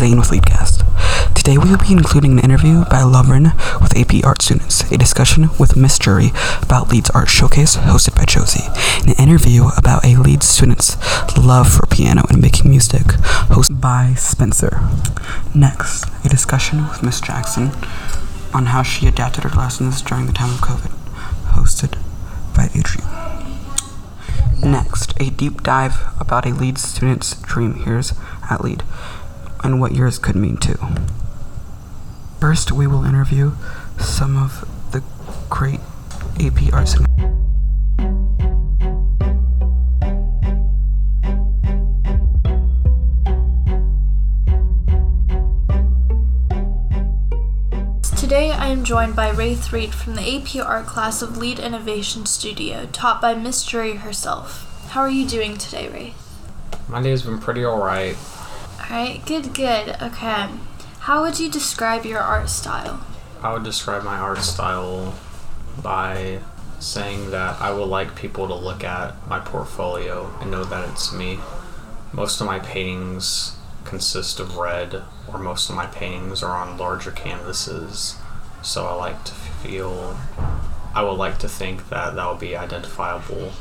Zane with Leadcast. Today we will be including an interview by Lovren with AP Art students, a discussion with Miss Jury about Lead's Art Showcase hosted by Josie, an interview about a Lead student's love for piano and making music hosted by Spencer. Next, a discussion with Miss Jackson on how she adapted her lessons during the time of COVID, hosted by Adrian. Next, a deep dive about a Lead student's dream years at Lead and what yours could mean too. First, we will interview some of the great AP art students. Today I am joined by Wraith Reed from the AP Art class of Lead Innovation Studio, taught by Miss Jury herself. How are you doing today, Wraith? My day's been pretty alright. Alright, good, good. Okay. How would you describe your art style? I would describe my art style by saying that I would like people to look at my portfolio and know that it's me. Most of my paintings consist of red, or most of my paintings are on larger canvases. So I like to feel, I would like to think that that will be identifiable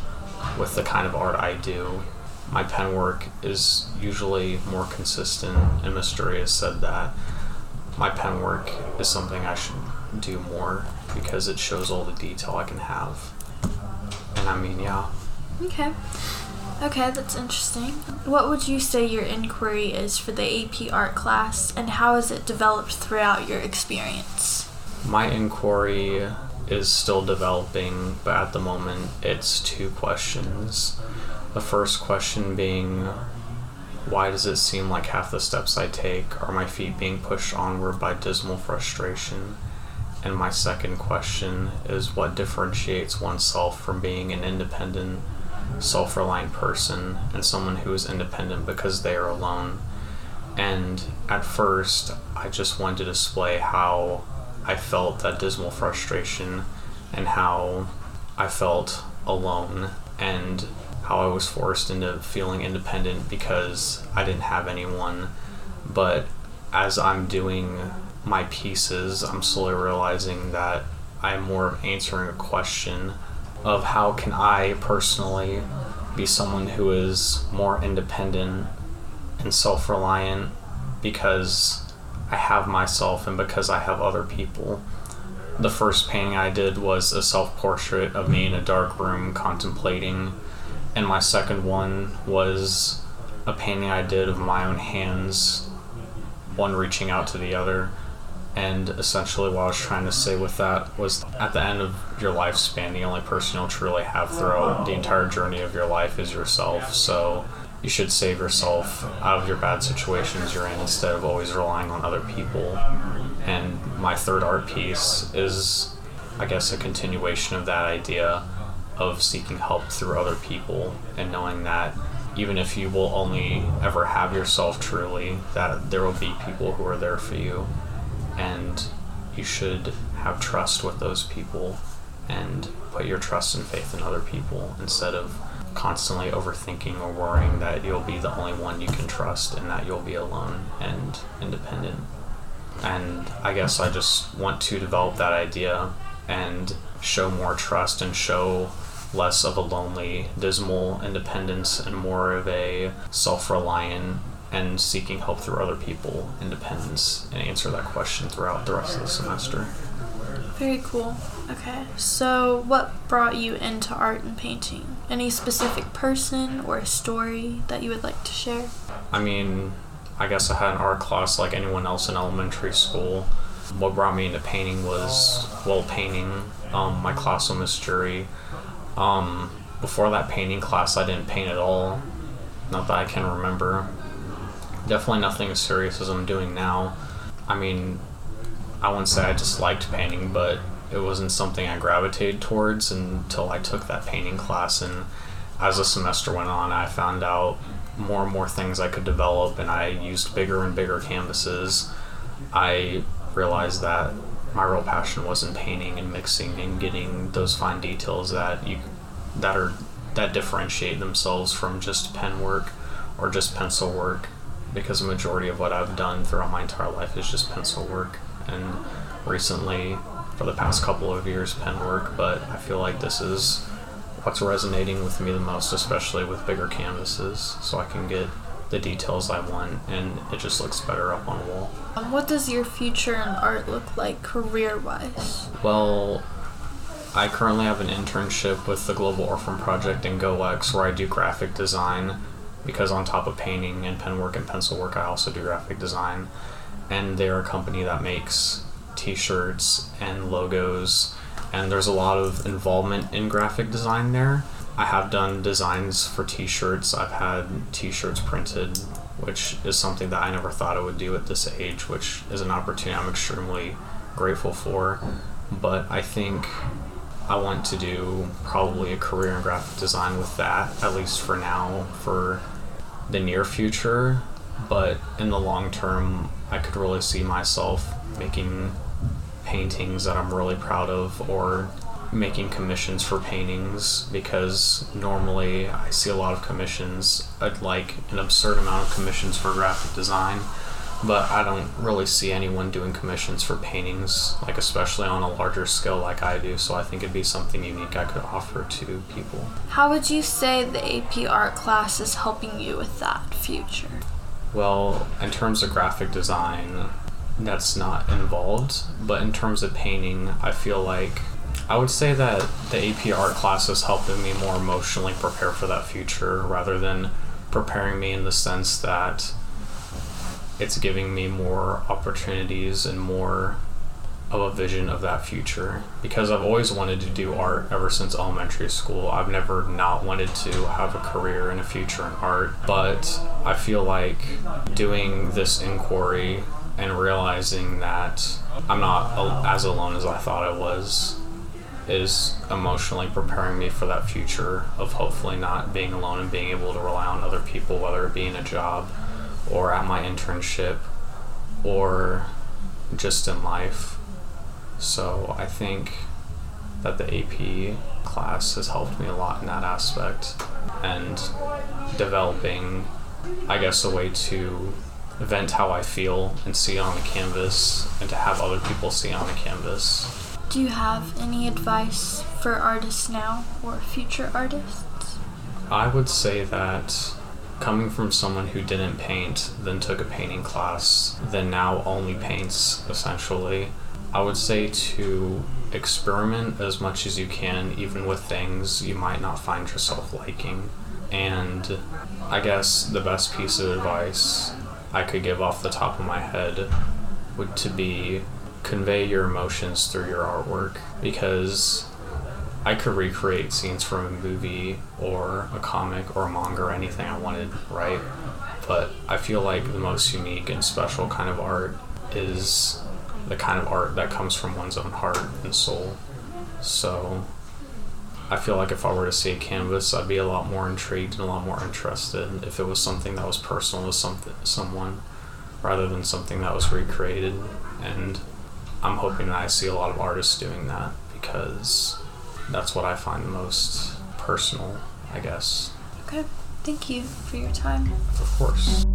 with the kind of art I do. My pen work is usually more consistent, and has said that my pen work is something I should do more because it shows all the detail I can have. And I mean, yeah. Okay. Okay, that's interesting. What would you say your inquiry is for the AP Art class, and how has it developed throughout your experience? My inquiry is still developing, but at the moment it's two questions. The first question being, why does it seem like half the steps I take are my feet being pushed onward by dismal frustration? And my second question is, what differentiates oneself from being an independent, self reliant person and someone who is independent because they are alone? And at first, I just wanted to display how I felt that dismal frustration and how I felt alone and how I was forced into feeling independent because I didn't have anyone. But as I'm doing my pieces, I'm slowly realizing that I'm more answering a question of how can I personally be someone who is more independent and self reliant because I have myself and because I have other people. The first painting I did was a self portrait of me in a dark room contemplating, and my second one was a painting I did of my own hands, one reaching out to the other. And essentially, what I was trying to say with that was at the end of your lifespan, the only person you'll truly have throughout the entire journey of your life is yourself. So, you should save yourself out of your bad situations you're in instead of always relying on other people. And my third art piece is, I guess, a continuation of that idea of seeking help through other people and knowing that even if you will only ever have yourself truly, that there will be people who are there for you. And you should have trust with those people and put your trust and faith in other people instead of constantly overthinking or worrying that you'll be the only one you can trust and that you'll be alone and independent. And I guess I just want to develop that idea and show more trust and show less of a lonely, dismal independence and more of a self reliant and seeking help through other people independence and answer that question throughout the rest of the semester. Very cool. Okay. So, what brought you into art and painting? Any specific person or a story that you would like to share? I mean, I guess I had an art class like anyone else in elementary school. What brought me into painting was, well, painting. Um, my class on Miss Jury. Um, before that painting class, I didn't paint at all. Not that I can remember. Definitely nothing as serious as I'm doing now. I mean, I wouldn't say I just liked painting, but it wasn't something I gravitated towards until I took that painting class. And as the semester went on, I found out more and more things I could develop, and I used bigger and bigger canvases. I realized that my real passion was in painting and mixing and getting those fine details that you that are that differentiate themselves from just pen work or just pencil work because the majority of what I've done throughout my entire life is just pencil work, and recently, for the past couple of years, pen work. But I feel like this is what's resonating with me the most, especially with bigger canvases, so I can get the details I want, and it just looks better up on a wall. Um, what does your future in art look like career-wise? Well, I currently have an internship with the Global Orphan Project in GOEX where I do graphic design because on top of painting and pen work and pencil work, I also do graphic design. And they're a company that makes t shirts and logos, and there's a lot of involvement in graphic design there. I have done designs for t shirts, I've had t shirts printed, which is something that I never thought I would do at this age, which is an opportunity I'm extremely grateful for. But I think I want to do probably a career in graphic design with that, at least for now, for the near future. But in the long term, I could really see myself making paintings that I'm really proud of or making commissions for paintings because normally I see a lot of commissions, I'd like an absurd amount of commissions for graphic design but I don't really see anyone doing commissions for paintings, like especially on a larger scale like I do. So I think it'd be something unique I could offer to people. How would you say the AP art class is helping you with that future? Well, in terms of graphic design, that's not involved, but in terms of painting, I feel like I would say that the AP art class is helping me more emotionally prepare for that future rather than preparing me in the sense that it's giving me more opportunities and more of a vision of that future because I've always wanted to do art ever since elementary school. I've never not wanted to have a career and a future in art, but I feel like doing this inquiry and realizing that I'm not as alone as I thought I was is emotionally preparing me for that future of hopefully not being alone and being able to rely on other people, whether it be in a job or at my internship or just in life. So I think that the AP class has helped me a lot in that aspect and developing, I guess, a way to vent how I feel and see it on the canvas and to have other people see it on the canvas. Do you have any advice for artists now or future artists? I would say that coming from someone who didn't paint, then took a painting class, then now only paints essentially, I would say to experiment as much as you can, even with things you might not find yourself liking. And I guess the best piece of advice I could give off the top of my head would to be convey your emotions through your artwork because I could recreate scenes from a movie or a comic or a manga or anything I wanted, right? But I feel like the most unique and special kind of art is the kind of art that comes from one's own heart and soul. So I feel like if I were to see a canvas, I'd be a lot more intrigued and a lot more interested if it was something that was personal to something, someone rather than something that was recreated. And I'm hoping that I see a lot of artists doing that because that's what I find most personal, I guess. Okay. Thank you for your time. Of course.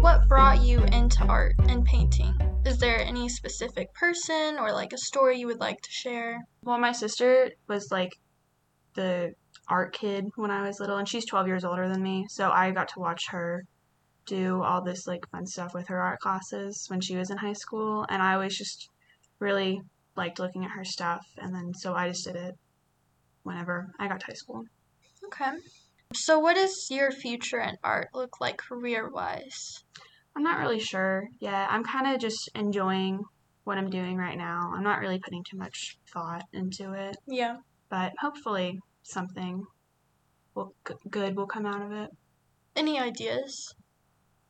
What brought you into art and painting? Is there any specific person or like a story you would like to share? Well, my sister was like the art kid when I was little, and she's 12 years older than me, so I got to watch her do all this like fun stuff with her art classes when she was in high school and I always just really liked looking at her stuff and then so I just did it whenever I got to high school. Okay. So what does your future in art look like career wise? I'm not really sure yet. I'm kind of just enjoying what I'm doing right now. I'm not really putting too much thought into it. Yeah. But hopefully something will good will come out of it. Any ideas?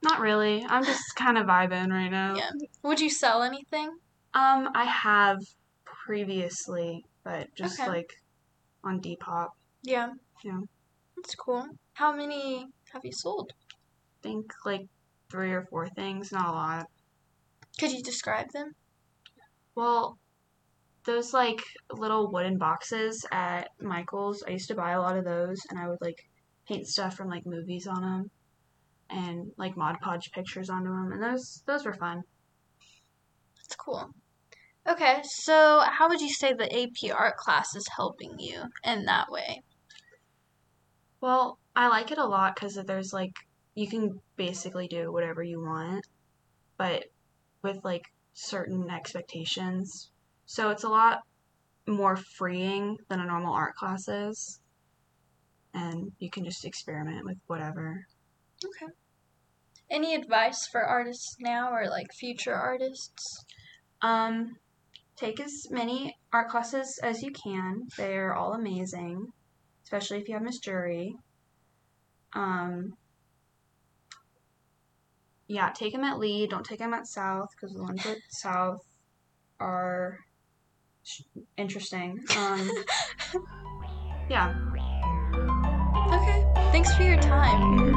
Not really. I'm just kind of vibing right now. Yeah. Would you sell anything? Um, I have previously, but just Okay. like on Depop. Yeah. Yeah. That's cool. How many have you sold? I think like three or four things, not a lot. Could you describe them? Well, those like little wooden boxes at Michael's. I used to buy a lot of those, and I would like paint stuff from like movies on them, and like Mod Podge pictures onto them, and those those were fun. That's cool. Okay, so how would you say the AP art class is helping you in that way? Well, I like it a lot because there's like you can basically do whatever you want, but with like certain expectations. So it's a lot more freeing than a normal art class is. And you can just experiment with whatever. Okay. Any advice for artists now or like future artists? Um, take as many art classes as you can. They're all amazing, especially if you have Miss Jury. Um, yeah, take them at Lee. Don't take them at South because the ones at South are interesting. Um, yeah. Okay. Thanks for your time.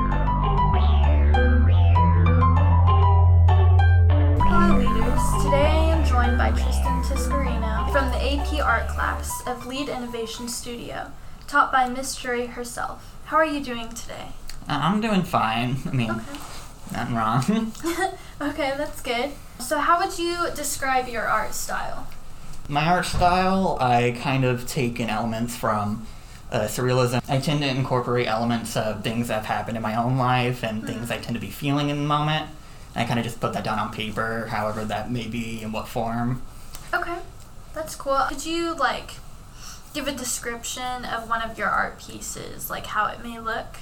Hello, leaders. Today I am joined by Tristan Tiscarino from the AP Art class of Lead Innovation Studio, taught by Miss Jury herself. How are you doing today? Uh, I'm doing fine. I mean, Okay. nothing wrong. Okay, that's good. So, how would you describe your art style? My art style, I kind of take in elements from uh, surrealism. I tend to incorporate elements of things that have happened in my own life and things I tend to be feeling in the moment. I kind of just put that down on paper, however that may be, in what form. Okay, that's cool. Could you like give a description of one of your art pieces, like how it may look?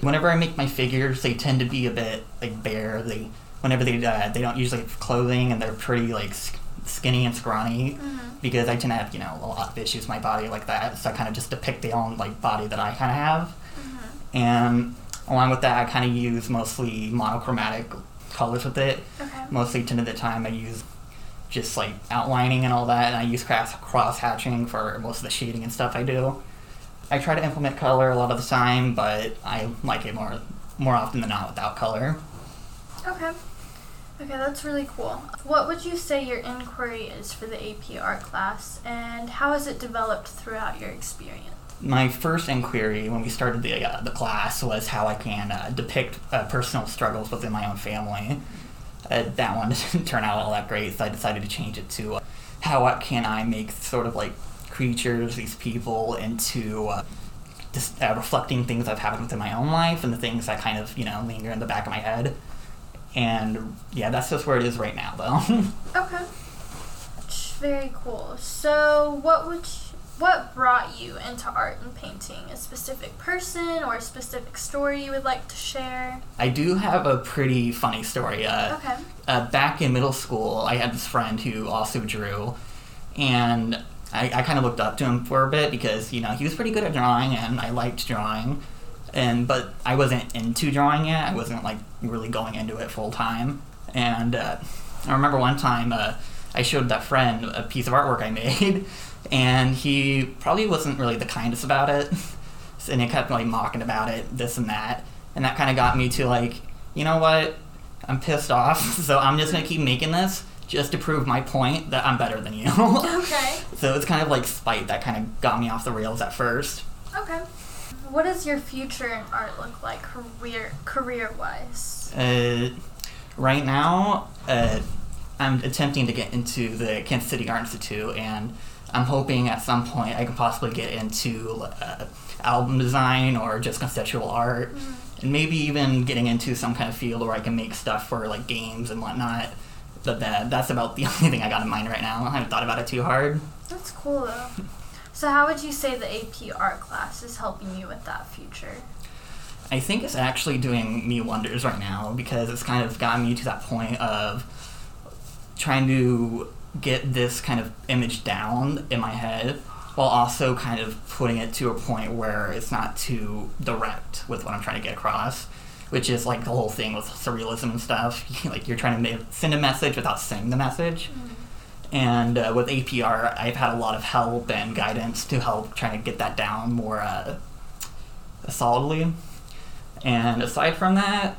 Whenever I make my figures, they tend to be a bit like bare. They whenever they uh, they don't usually have clothing and they're pretty like skinny and scrawny mm-hmm. because I tend to have you know a lot of issues with my body like that. So I kind of just depict the own like body that I kind of have, mm-hmm. and along with that, I kind of use mostly monochromatic colors with it. Okay. Mostly, ten of the time, I use just like outlining and all that, and I use cross cross hatching for most of the shading and stuff I do. I try to implement color a lot of the time, but I like it more more often than not without color. Okay. Okay, that's really cool. What would you say your inquiry is for the AP art class, and how has it developed throughout your experience? My first inquiry when we started the uh, the class was how I can uh, depict uh, personal struggles within my own family. Uh, that one didn't turn out all that great, so I decided to change it to uh, how can I make sort of like creatures, these people, into uh, just reflecting things have happened within my own life and the things that kind of you know linger in the back of my head. And yeah, that's just where it is right now, though. Okay. Very cool. So, what would you, what brought you into art and painting? A specific person or a specific story you would like to share? I do have a pretty funny story. Uh, Okay. uh, back in middle school, I had this friend who also drew, and I, I kind of looked up to him for a bit because you know he was pretty good at drawing, and I liked drawing, and but I wasn't into drawing yet. I wasn't like really going into it full time, and uh, I remember one time uh, I showed that friend a piece of artwork I made, and he probably wasn't really the kindest about it, and he kept like mocking about it, this and that, and that kind of got me to like, you know what, I'm pissed off, so I'm just gonna keep making this just to prove my point that I'm better than you. Okay. so it's kind of like spite that kind of got me off the rails at first. Okay. What does your future in art look like, career career wise? Uh, right now, uh, I'm attempting to get into the Kansas City Art Institute, and I'm hoping at some point I can possibly get into uh, album design or just conceptual art, and maybe even getting into some kind of field where I can make stuff for like games and whatnot. But that, that's about the only thing I got in mind right now. I haven't thought about it too hard. That's cool though. So, how would you say the AP art class is helping you with that future? I think it's actually doing me wonders right now because it's kind of gotten me to that point of trying to get this kind of image down in my head while also kind of putting it to a point where it's not too direct with what I'm trying to get across, which is like the whole thing with surrealism and stuff. like you're trying to ma- send a message without saying the message. Mm. And uh, with APR, I've had a lot of help and guidance to help trying to get that down more uh, solidly. And aside from that,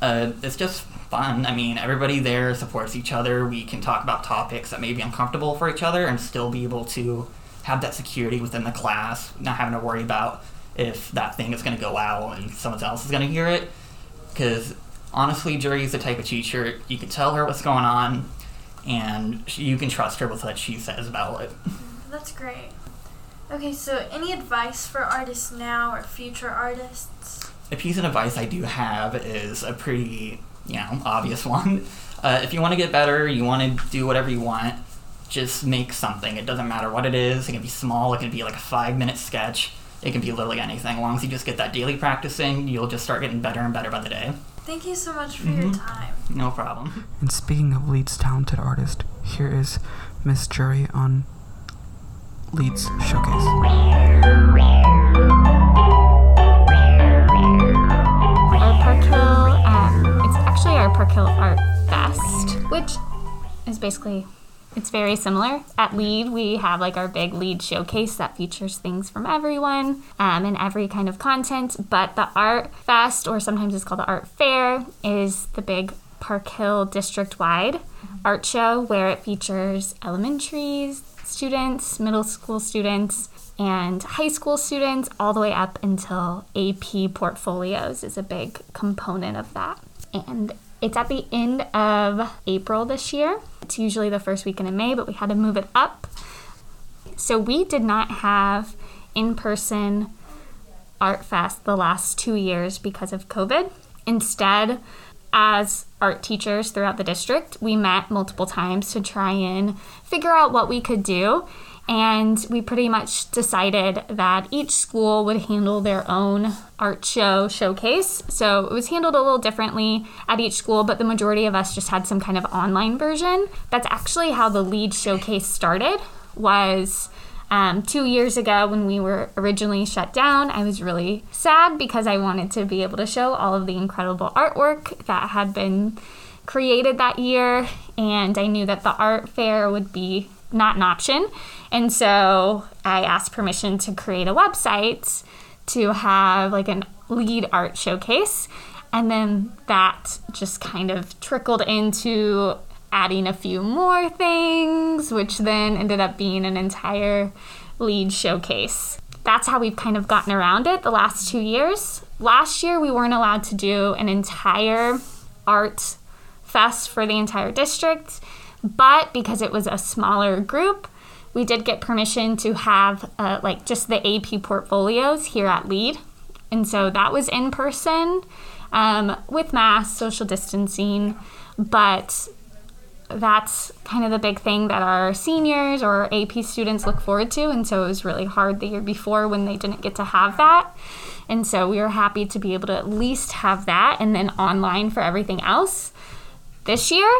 Uh, it's just fun. I mean, everybody there supports each other. We can talk about topics that may be uncomfortable for each other and still be able to have that security within the class, not having to worry about if that thing is going to go out and someone else is going to hear it. Because honestly, Jury is the type of teacher you can tell her what's going on, and you can trust her with what she says about it. That's great. Okay, so any advice for artists now or future artists? A piece of advice I do have is a pretty, you know, obvious one. Uh, if you want to get better, you want to do whatever you want, just make something. It doesn't matter what it is. It can be small. It can be like a five minute sketch. It can be literally anything. As long as you just get that daily practicing, you'll just start getting better and better by the day. Thank you so much for your time. No problem. And speaking of Lead's talented artist, here is Miss Jury on Lead's Showcase. Our Park Hill, um, it's actually our Park Hill Art Fest, which is basically, it's very similar. At Lead, we have like our big Lead showcase that features things from everyone um, and every kind of content. But the Art Fest, or sometimes it's called the Art Fair, is the big Park Hill district wide art show where it features elementary students, middle school students, and high school students, all the way up until AP portfolios is a big component of that. And it's at the end of April this year. It's usually the first weekend in May, but we had to move it up. So we did not have in person Art Fest the last two years because of COVID. Instead, as art teachers throughout the district, we met multiple times to try and figure out what we could do. And we pretty much decided that each school would handle their own art show showcase. So it was handled a little differently at each school, but the majority of us just had some kind of online version. That's actually how the lead showcase started was um, two years ago when we were originally shut down i was really sad because i wanted to be able to show all of the incredible artwork that had been created that year and i knew that the art fair would be not an option and so i asked permission to create a website to have like a lead art showcase and then that just kind of trickled into adding a few more things, which then ended up being an entire lead showcase. That's how we've kind of gotten around it the last two years. Last year, we weren't allowed to do an entire art fest for the entire district, but because it was a smaller group, we did get permission to have uh, like just the AP portfolios here at Lead. And so that was in person um, with masks, social distancing, but that's kind of the big thing that our seniors or AP students look forward to. And so it was really hard the year before when they didn't get to have that. And so we were happy to be able to at least have that and then online for everything else. This year,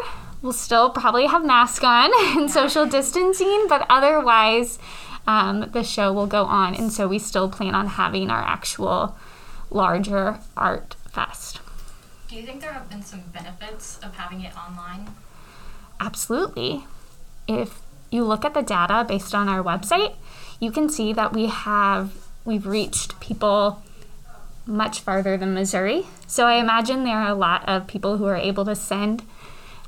we'll still probably have masks on and social distancing, but otherwise, um, the show will go on. And so we still plan on having our actual larger art fest. Do you think there have been some benefits of having it online? Absolutely. If you look at the data based on our website, you can see that we have we've reached people much farther than Missouri. So I imagine there are a lot of people who are able to send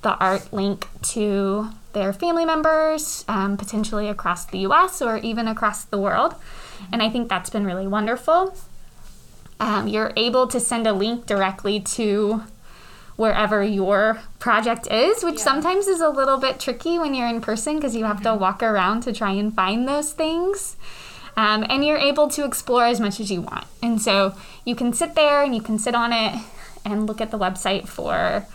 the art link to their family members, um, potentially across the US or even across the world. And I think that's been really wonderful. Um, you're able to send a link directly to wherever your project is, which Yeah. sometimes is a little bit tricky when you're in person because you have to walk around to try and find those things. Um, and you're able to explore as much as you want. And so you can sit there and you can sit on it and look at the website for.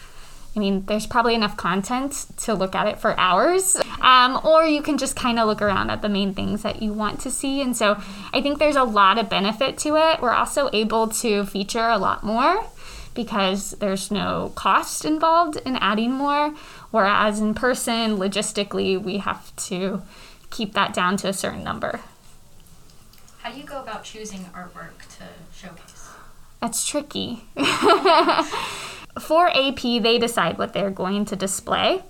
I mean, there's probably enough content to look at it for hours. Um, or you can just kind of look around at the main things that you want to see. And so I think there's a lot of benefit to it. We're also able to feature a lot more because there's no cost involved in adding more. Whereas in person, logistically, we have to keep that down to a certain number. How do you go about choosing artwork to showcase? That's tricky. For AP, they decide what they're going to display.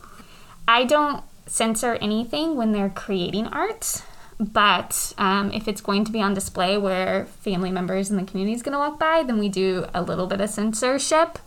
I don't censor anything when they're creating art. But um, if it's going to be on display where family members in the community is going to walk by, then we do a little bit of censorship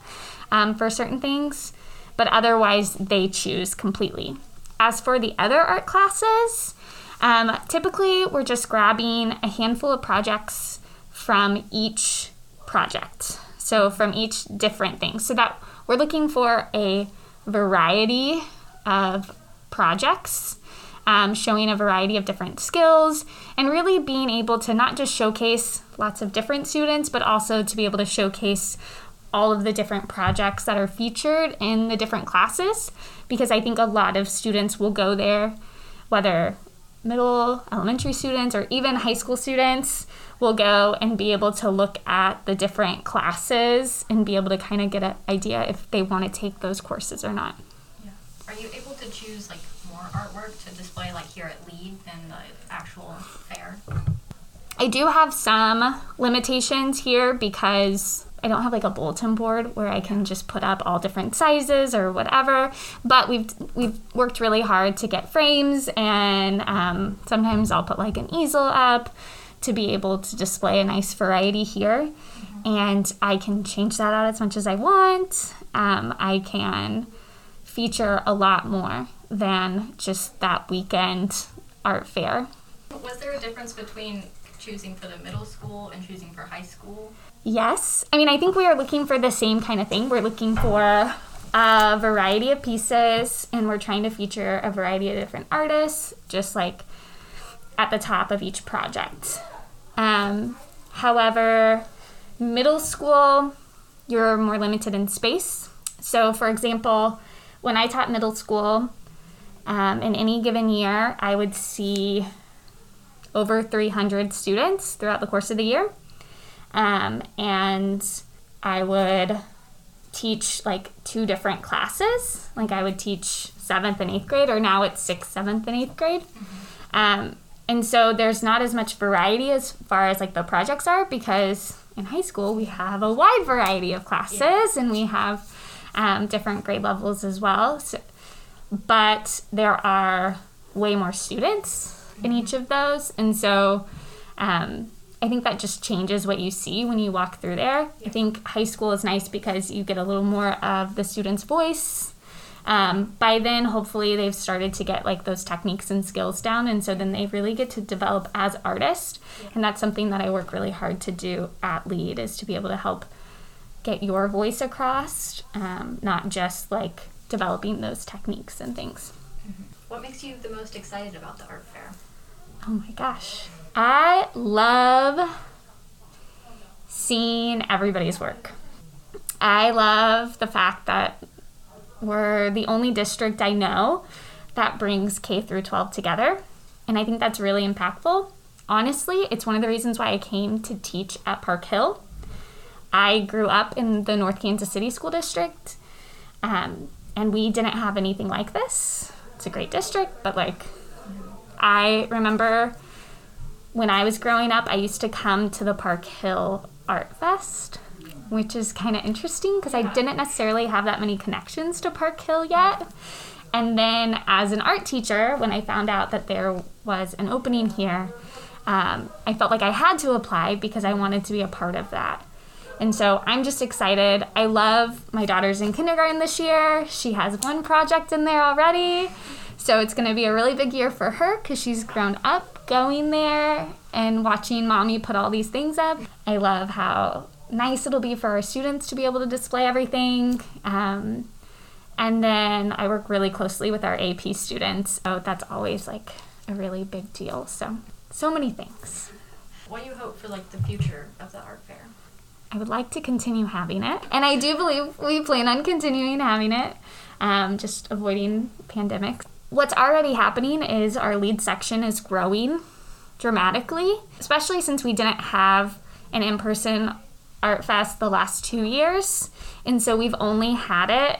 um, for certain things. But otherwise, they choose completely. As for the other art classes, um, typically we're just grabbing a handful of projects from each project. So from each different thing. So that we're looking for a variety of projects um, showing a variety of different skills, and really being able to not just showcase lots of different students, but also to be able to showcase all of the different projects that are featured in the different classes. Because I think a lot of students will go there, whether middle, elementary students, or even high school students will go and be able to look at the different classes and be able to kind of get an idea if they want to take those courses or not. Yeah. Are you able to choose like more artwork to display like here at Lead than the actual fair? I do have some limitations here because I don't have like a bulletin board where I can just put up all different sizes or whatever. But we've we've worked really hard to get frames, and um, sometimes I'll put like an easel up to be able to display a nice variety here. And I can change that out as much as I want. Um, I can feature a lot more than just that weekend art fair. Was there a difference between choosing for the middle school and choosing for high school? Yes. I mean, I think we are looking for the same kind of thing. We're looking for a variety of pieces and we're trying to feature a variety of different artists, just like at the top of each project. Um, however, middle school, you're more limited in space. So, for example, when I taught middle school, um, in any given year, I would see over 300 students throughout the course of the year. Um, and I would teach like two different classes. Like I would teach seventh and eighth grade, or now it's sixth, seventh, and eighth grade. Um, and so there's not as much variety as far as like the projects are because in high school we have a wide variety of classes and we have um, different grade levels as well. So, but there are way more students in each of those, and so um, I think that just changes what you see when you walk through there. I think high school is nice because you get a little more of the student's voice. Um, by then, hopefully, they've started to get like those techniques and skills down, and so then they really get to develop as artists, and that's something that I work really hard to do at Lead is to be able to help get your voice across, um, not just like developing those techniques and things. What makes you the most excited about the art fair? Oh my gosh. I love seeing everybody's work. I love the fact that we're the only district I know that brings K through 12 together. And I think that's really impactful. Honestly, it's one of the reasons why I came to teach at Park Hill. I grew up in the North Kansas City School District, um, and we didn't have anything like this. It's a great district, but like, I remember when I was growing up, I used to come to the Park Hill Art Fest, which is kind of interesting because I didn't necessarily have that many connections to Park Hill yet. And then, as an art teacher, when I found out that there was an opening here, um, I felt like I had to apply because I wanted to be a part of that. And so I'm just excited. I love my daughter's in kindergarten this year. She has one project in there already. So it's going to be a really big year for her because she's grown up going there and watching mommy put all these things up. I love how nice it'll be for our students to be able to display everything. Um, and then I work really closely with our AP students. So that's always like a really big deal. So, so many things. What do you hope for like the future of the art fair? I would like to continue having it. And I do believe we plan on continuing having it, um, just avoiding pandemics. What's already happening is our lead section is growing dramatically, especially since we didn't have an in person art fest the last two years. And so we've only had it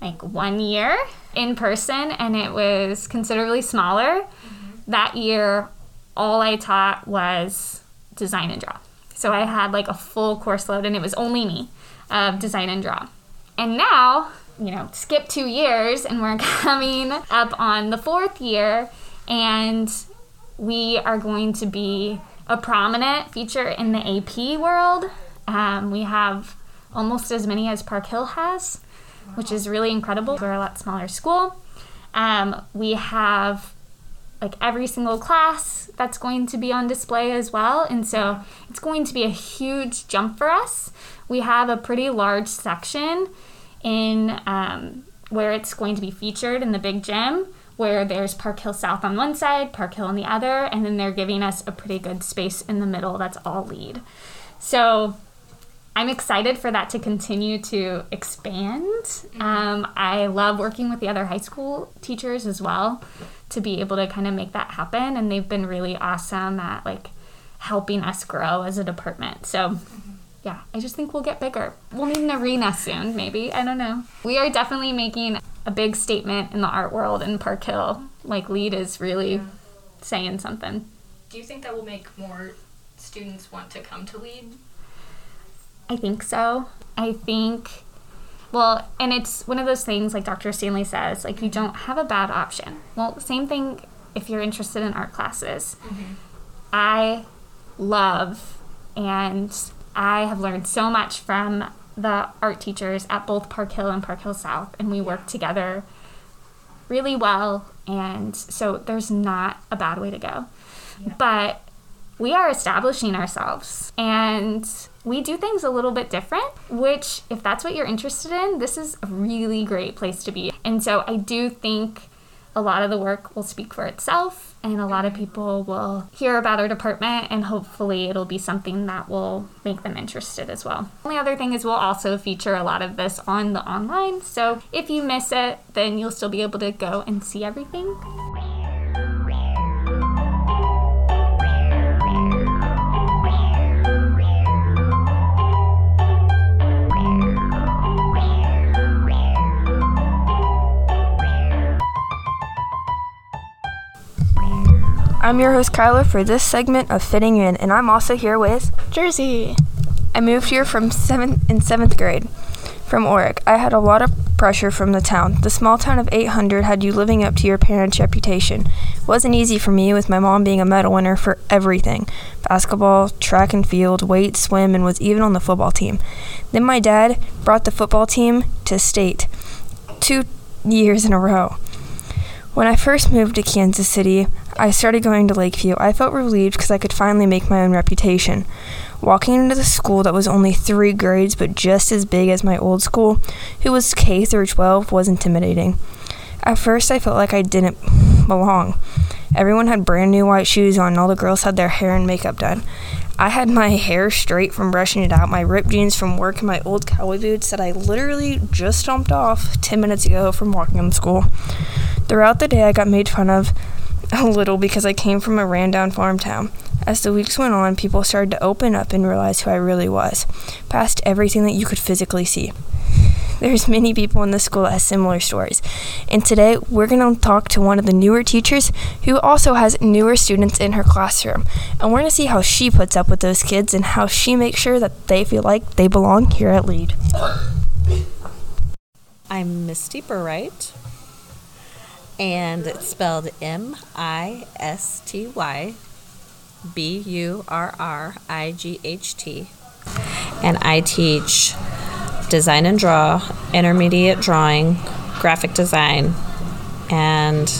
like one year in person, and it was considerably smaller. Mm-hmm. That year, all I taught was design and draw. So I had like a full course load, and it was only me of design and draw. And now, you know, skip two years, and we're coming up on the fourth year, and we are going to be a prominent feature in the AP world. Um, we have almost as many as Park Hill has, which is really incredible. We're a lot smaller school. Um, we have like every single class that's going to be on display as well. And so it's going to be a huge jump for us. We have a pretty large section in um, where it's going to be featured in the big gym, where there's Park Hill South on one side, Park Hill on the other, and then they're giving us a pretty good space in the middle that's all lead. So I'm excited for that to continue to expand. Um, I love working with the other high school teachers as well to be able to kind of make that happen, and they've been really awesome at like helping us grow as a department. So. Yeah, I just think we'll get bigger. We'll need an arena soon, maybe. I don't know. We are definitely making a big statement in the art world in Park Hill. Like, Lead is really saying something. Do you think that will make more students want to come to lead? I think so. I think, well, and it's one of those things like Dr. Stanley says, like you don't have a bad option. Well, same thing if you're interested in art classes. Mm-hmm. I love and I have learned so much from the art teachers at both Park Hill and Park Hill South, and we work together really well. And so there's not a bad way to go. But we are establishing ourselves and we do things a little bit different, which, if that's what you're interested in, this is a really great place to be. And so I do think a lot of the work will speak for itself and a lot of people will hear about our department and hopefully it'll be something that will make them interested as well. The only other thing is we'll also feature a lot of this on the online. So if you miss it, then you'll still be able to go and see everything. I'm your host Kyla for this segment of Fitting In, and I'm also here with Jersey. I moved here from seventh in seventh grade from Orrick. I had a lot of pressure from the town. The small town of 800 had you living up to your parents' reputation. It wasn't easy for me with my mom being a medal winner for everything basketball, track and field, weight, swim, and was even on the football team. Then my dad brought the football team to state two years in a row. When I first moved to Kansas City, I started going to Lakeview. I felt relieved because I could finally make my own reputation. Walking into the school that was only three grades but just as big as my old school, who was K through 12, was intimidating. At first, I felt like I didn't belong. Everyone had brand new white shoes on, and all the girls had their hair and makeup done. I had my hair straight from brushing it out, my ripped jeans from work, and my old cowboy boots that I literally just stomped off 10 minutes ago from walking in school. Throughout the day, I got made fun of a little because I came from a ran down farm town. As the weeks went on, people started to open up and realize who I really was, past everything that you could physically see. There's many people in the school that has similar stories. And today we're going to talk to one of the newer teachers who also has newer students in her classroom. And we're going to see how she puts up with those kids and how she makes sure that they feel like they belong here at Lead. I'm Misty Burright, and it's spelled M I S T Y B U R R I G H T. And I teach design and draw, intermediate drawing, graphic design, and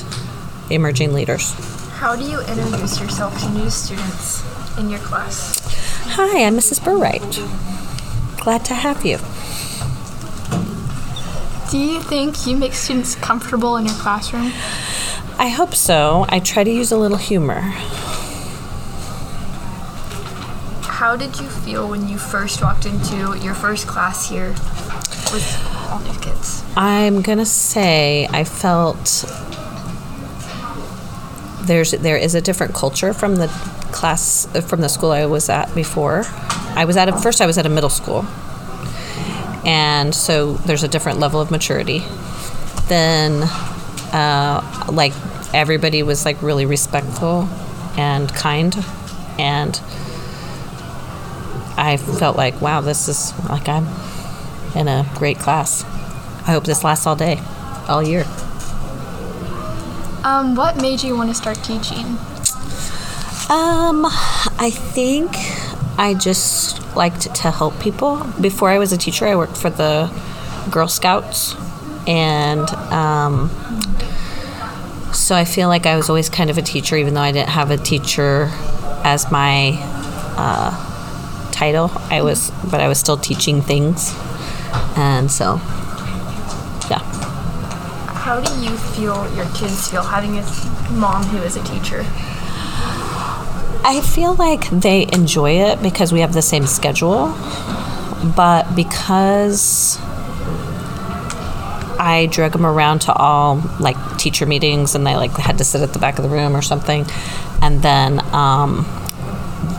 emerging leaders. How do you introduce yourself to new students in your class? Hi, I'm Mrs. Burright. Glad to have you. Do you think you make students comfortable in your classroom? I hope so. I try to use a little humor. How did you feel when you first walked into your first class here with all new kids? I'm gonna say I felt there's there is a different culture from the class from the school I was at before. I was at a, first I was at a middle school, and so there's a different level of maturity. Then, uh, like everybody was like really respectful and kind, and I felt like wow, this is like I'm in a great class. I hope this lasts all day, all year. Um, what made you want to start teaching? Um, I think I just liked to help people. Before I was a teacher, I worked for the Girl Scouts, and um, so I feel like I was always kind of a teacher, even though I didn't have a teacher as my uh, title. I was, but I was still teaching things, and so yeah. How do you feel your kids feel having a mom who is a teacher? I feel like they enjoy it because we have the same schedule, but because I drug them around to all like teacher meetings and they like had to sit at the back of the room or something, and then um,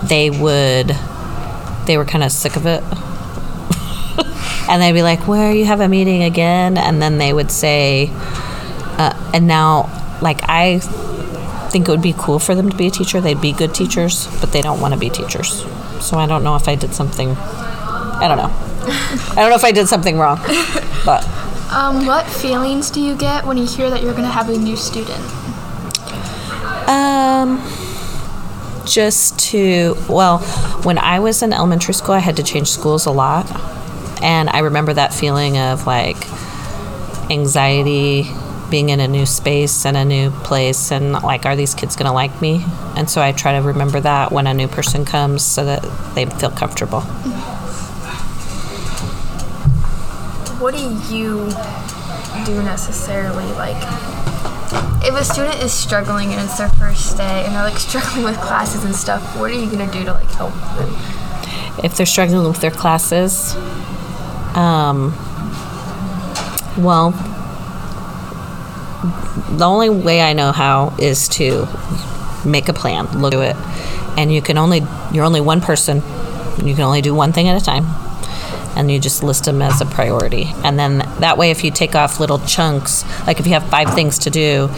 they would they were kind of sick of it. and they'd be like, "Where you have a meeting again?" And then they would say, uh, "And now, like I think it would be cool for them to be a teacher. They'd be good teachers, but they don't want to be teachers. So I don't know if I did something. I don't know. I don't know if I did something wrong, but Um, what feelings do you get when you hear that you're going to have a new student? um, just to well, when I was in elementary school, I had to change schools a lot, and I remember that feeling of like anxiety being in a new space and a new place and like are these kids going to like me and so i try to remember that when a new person comes so that they feel comfortable What do you do necessarily? Like, if a student is struggling and it's their first day and they're like struggling with classes and stuff, what are you going to do to like help them? if they're struggling with their classes um, well the only way i know how is to make a plan look at it. And you can only you're only one person. You can only do one thing at a time and you just list them as a priority. And then that way if you take off little chunks like if you have five things to do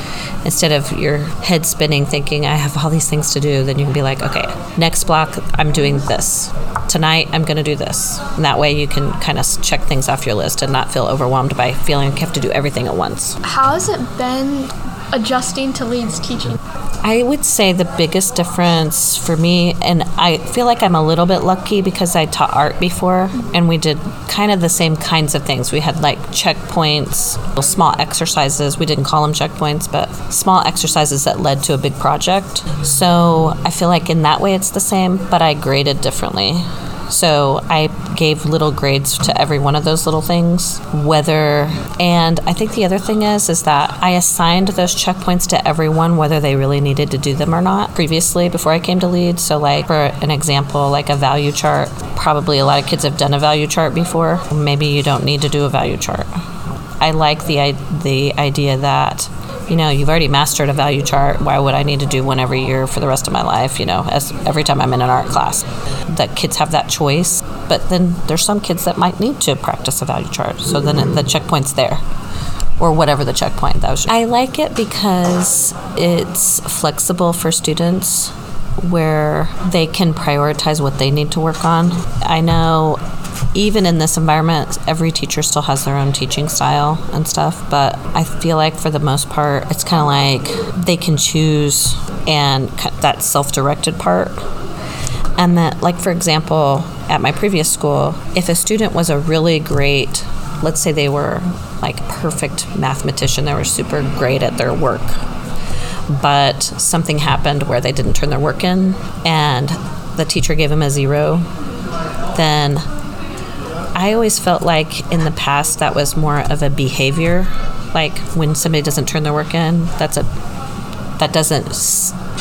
instead of your head spinning thinking i have all these things to do then you can be like okay next block i'm doing this. Tonight i'm going to do this. And that way you can kind of check things off your list and not feel overwhelmed by feeling you have to do everything at once. How has it been adjusting to Lead's teaching? I would say the biggest difference for me, and I feel like I'm a little bit lucky because I taught art before, and we did kind of the same kinds of things. We had like checkpoints, small exercises. We didn't call them checkpoints, but small exercises that led to a big project. So I feel like in that way it's the same, but I graded differently. So I gave little grades to every one of those little things. Whether and I think the other thing is is that I assigned those checkpoints to everyone whether they really needed to do them or not previously before I came to Lead. So like for an example, like a value chart, probably a lot of kids have done a value chart before. Maybe you don't need to do a value chart. I like the the idea that you know you've already mastered a value chart. Why would I need to do one every year for the rest of my life? You know, as every time I'm in an art class, that kids have that choice. But then there's some kids that might need to practice a value chart. So then the checkpoint's there, or whatever the checkpoint that was. I like it because it's flexible for students where they can prioritize what they need to work on. I know even in this environment, every teacher still has their own teaching style and stuff, but I feel like for the most part, it's kind of like they can choose and that self directed part. And that, like, for example, at my previous school, if a student was a really great, let's say they were like perfect mathematician, they were super great at their work, but something happened where they didn't turn their work in and the teacher gave them a zero, then I always felt like in the past that was more of a behavior. Like when somebody doesn't turn their work in, that's a that doesn't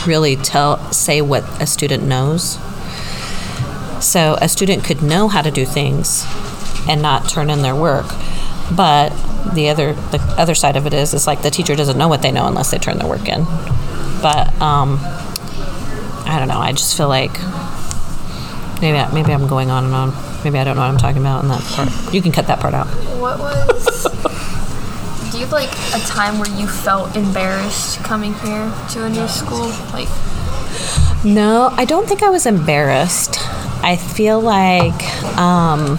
really tell say what a student knows. So a student could know how to do things and not turn in their work, but the other the other side of it is is like the teacher doesn't know what they know unless they turn their work in. But um, I don't know. I just feel like maybe maybe I'm going on and on. Maybe I don't know what I'm talking about in that part. You can cut that part out. What was. do you have like a time where you felt embarrassed coming here to a new school? Like, No, I don't think I was embarrassed. I feel like um,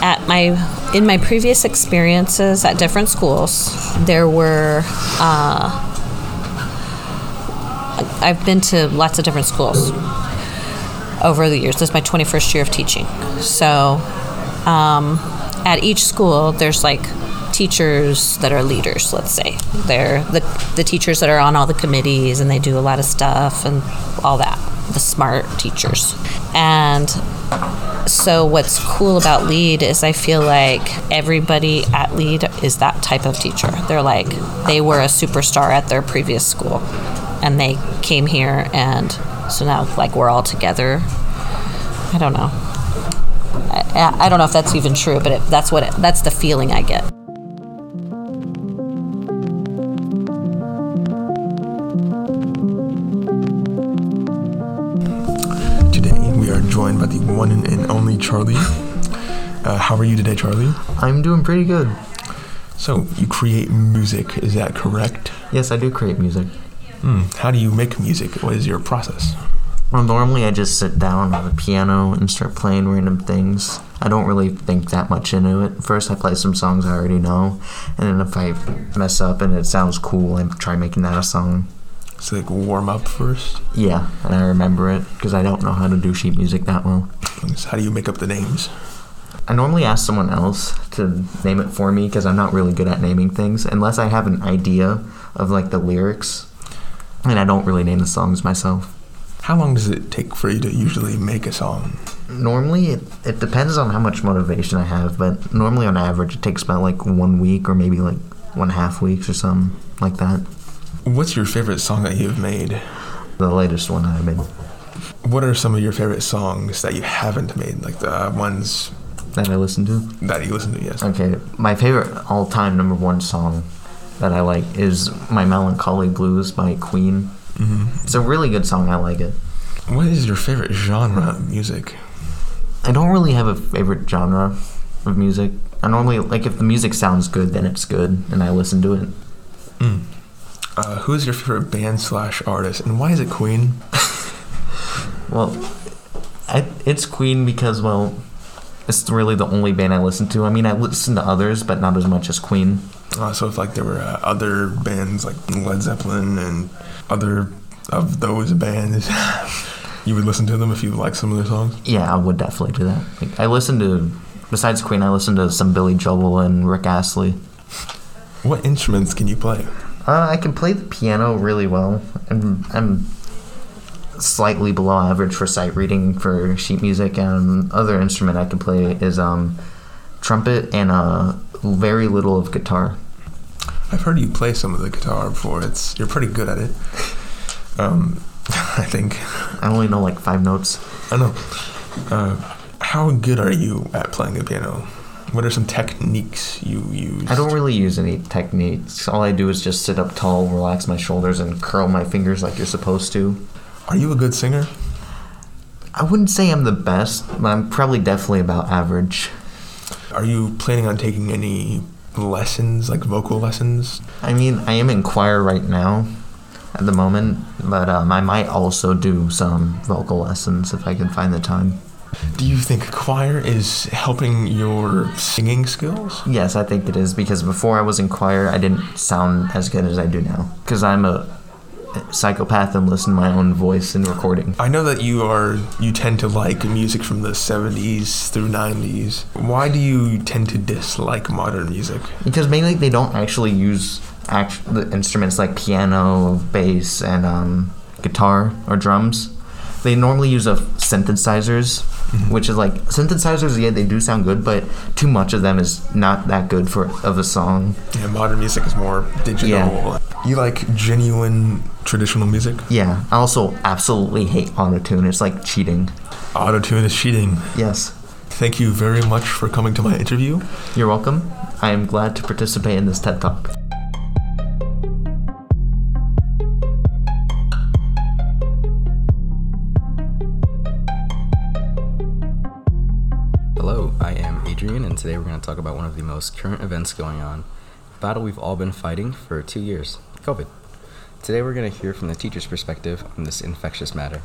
at my in my previous experiences at different schools, there were uh, I've been to lots of different schools over the years. This is my 21st year of teaching. So um, at each school, there's like teachers that are leaders, let's say. They're the, the teachers that are on all the committees and they do a lot of stuff and all that, the smart teachers. And so what's cool about Lead is i feel like everybody at Lead is that type of teacher they're like they were a superstar at their previous school and they came here and so now like we're all together i don't know i, I don't know if that's even true but it, that's what it, that's the feeling i get Today we are joined by the one and only Charlie. Uh, how are you today, Charlie? I'm doing pretty good. So you create music, is that correct? Yes, I do create music. Hmm. How do you make music? What is your process? Well, normally I just sit down on the piano and start playing random things. I don't really think that much into it. First, I play some songs I already know, and then if I mess up and it sounds cool, I try making that a song. So like warm up first. Yeah, and I remember it because I don't know how to do sheet music that well. So how do you make up the names? I normally ask someone else to name it for me because I'm not really good at naming things unless I have an idea of like the lyrics, and I don't really name the songs myself. How long does it take for you to usually make a song? Normally, it, it depends on how much motivation I have, but normally on average, it takes about like one week or maybe like one half weeks or something like that. What's your favorite song that you've made? The latest one I made. What are some of your favorite songs that you haven't made? Like the ones That I listen to? that you listen to, yes. Okay, my favorite all time number one song that I like is My Melancholy Blues by Queen. hmm It's a really good song, I like it. What is your favorite genre of music? I don't really have a favorite genre of music. I normally, like, if the music sounds good, then it's good, and I listen to it. Mm. Uh, who is your favorite band slash artist, and why is it Queen? Well, I, it's Queen because, well, it's really the only band I listen to. I mean, I listen to others, but not as much as Queen. Uh, so if like there were uh, other bands like Led Zeppelin and other of those bands, you would listen to them if you like some of their songs. Yeah, I would definitely do that. Like, I listen to, besides Queen, I listen to some Billy Joel and Rick Astley. What instruments can you play? Uh, I can play the piano really well. I'm, I'm slightly below average for sight reading for sheet music, and other instrument I can play is um, trumpet and uh, very little of guitar. I've heard you play some of the guitar before. It's you're pretty good at it. Um, I think. I only know like five notes. I know. Uh, how good are you at playing the piano? What are some techniques you use? I don't really use any techniques. All I do is just sit up tall, relax my shoulders, and curl my fingers like you're supposed to. Are you a good singer? I wouldn't say I'm the best, but I'm probably definitely about average. Are you planning on taking any lessons, like vocal lessons? I mean, I am in choir right now at the moment, but um, I might also do some vocal lessons if I can find the time. Do you think choir is helping your singing skills? Yes, I think it is because before I was in choir, I didn't sound as good as I do now. Because I'm a psychopath and listen to my own voice in recording. I know that you are you tend to like music from the 70s through 90s. Why do you tend to dislike modern music? Because mainly they don't actually use act- the instruments like piano, bass, and um, guitar or drums. They normally use a synthesizers, Mm-hmm. which is like synthesizers. Yeah, they do sound good, but too much of them is not that good for of a song. Yeah, modern music is more digital. Yeah. You like genuine traditional music? Yeah, I also absolutely hate autotune. It's like cheating. Autotune is cheating. Yes. Thank you very much for coming to my interview. You're welcome. I am glad to participate in this TED Talk. I am Adrian, and today we're going to talk about one of the most current events going on. Battle we've all been fighting for two years COVID. Today we're going to hear from the teacher's perspective on this infectious matter.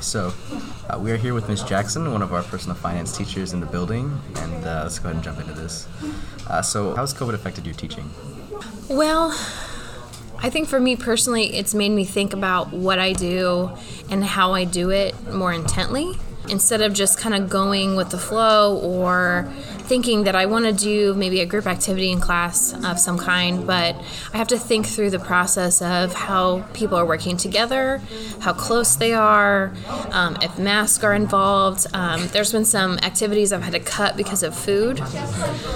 So, uh, we are here with Ms. Jackson, one of our personal finance teachers in the building, and uh, let's go ahead and jump into this. Uh, so, how's COVID affected your teaching? Well, I think for me personally, it's made me think about what I do and how I do it more intently instead of just kind of going with the flow or thinking that I want to do maybe a group activity in class of some kind, but I have to think through the process of how people are working together, how close they are, um, if masks are involved. Um, there's been some activities I've had to cut because of food.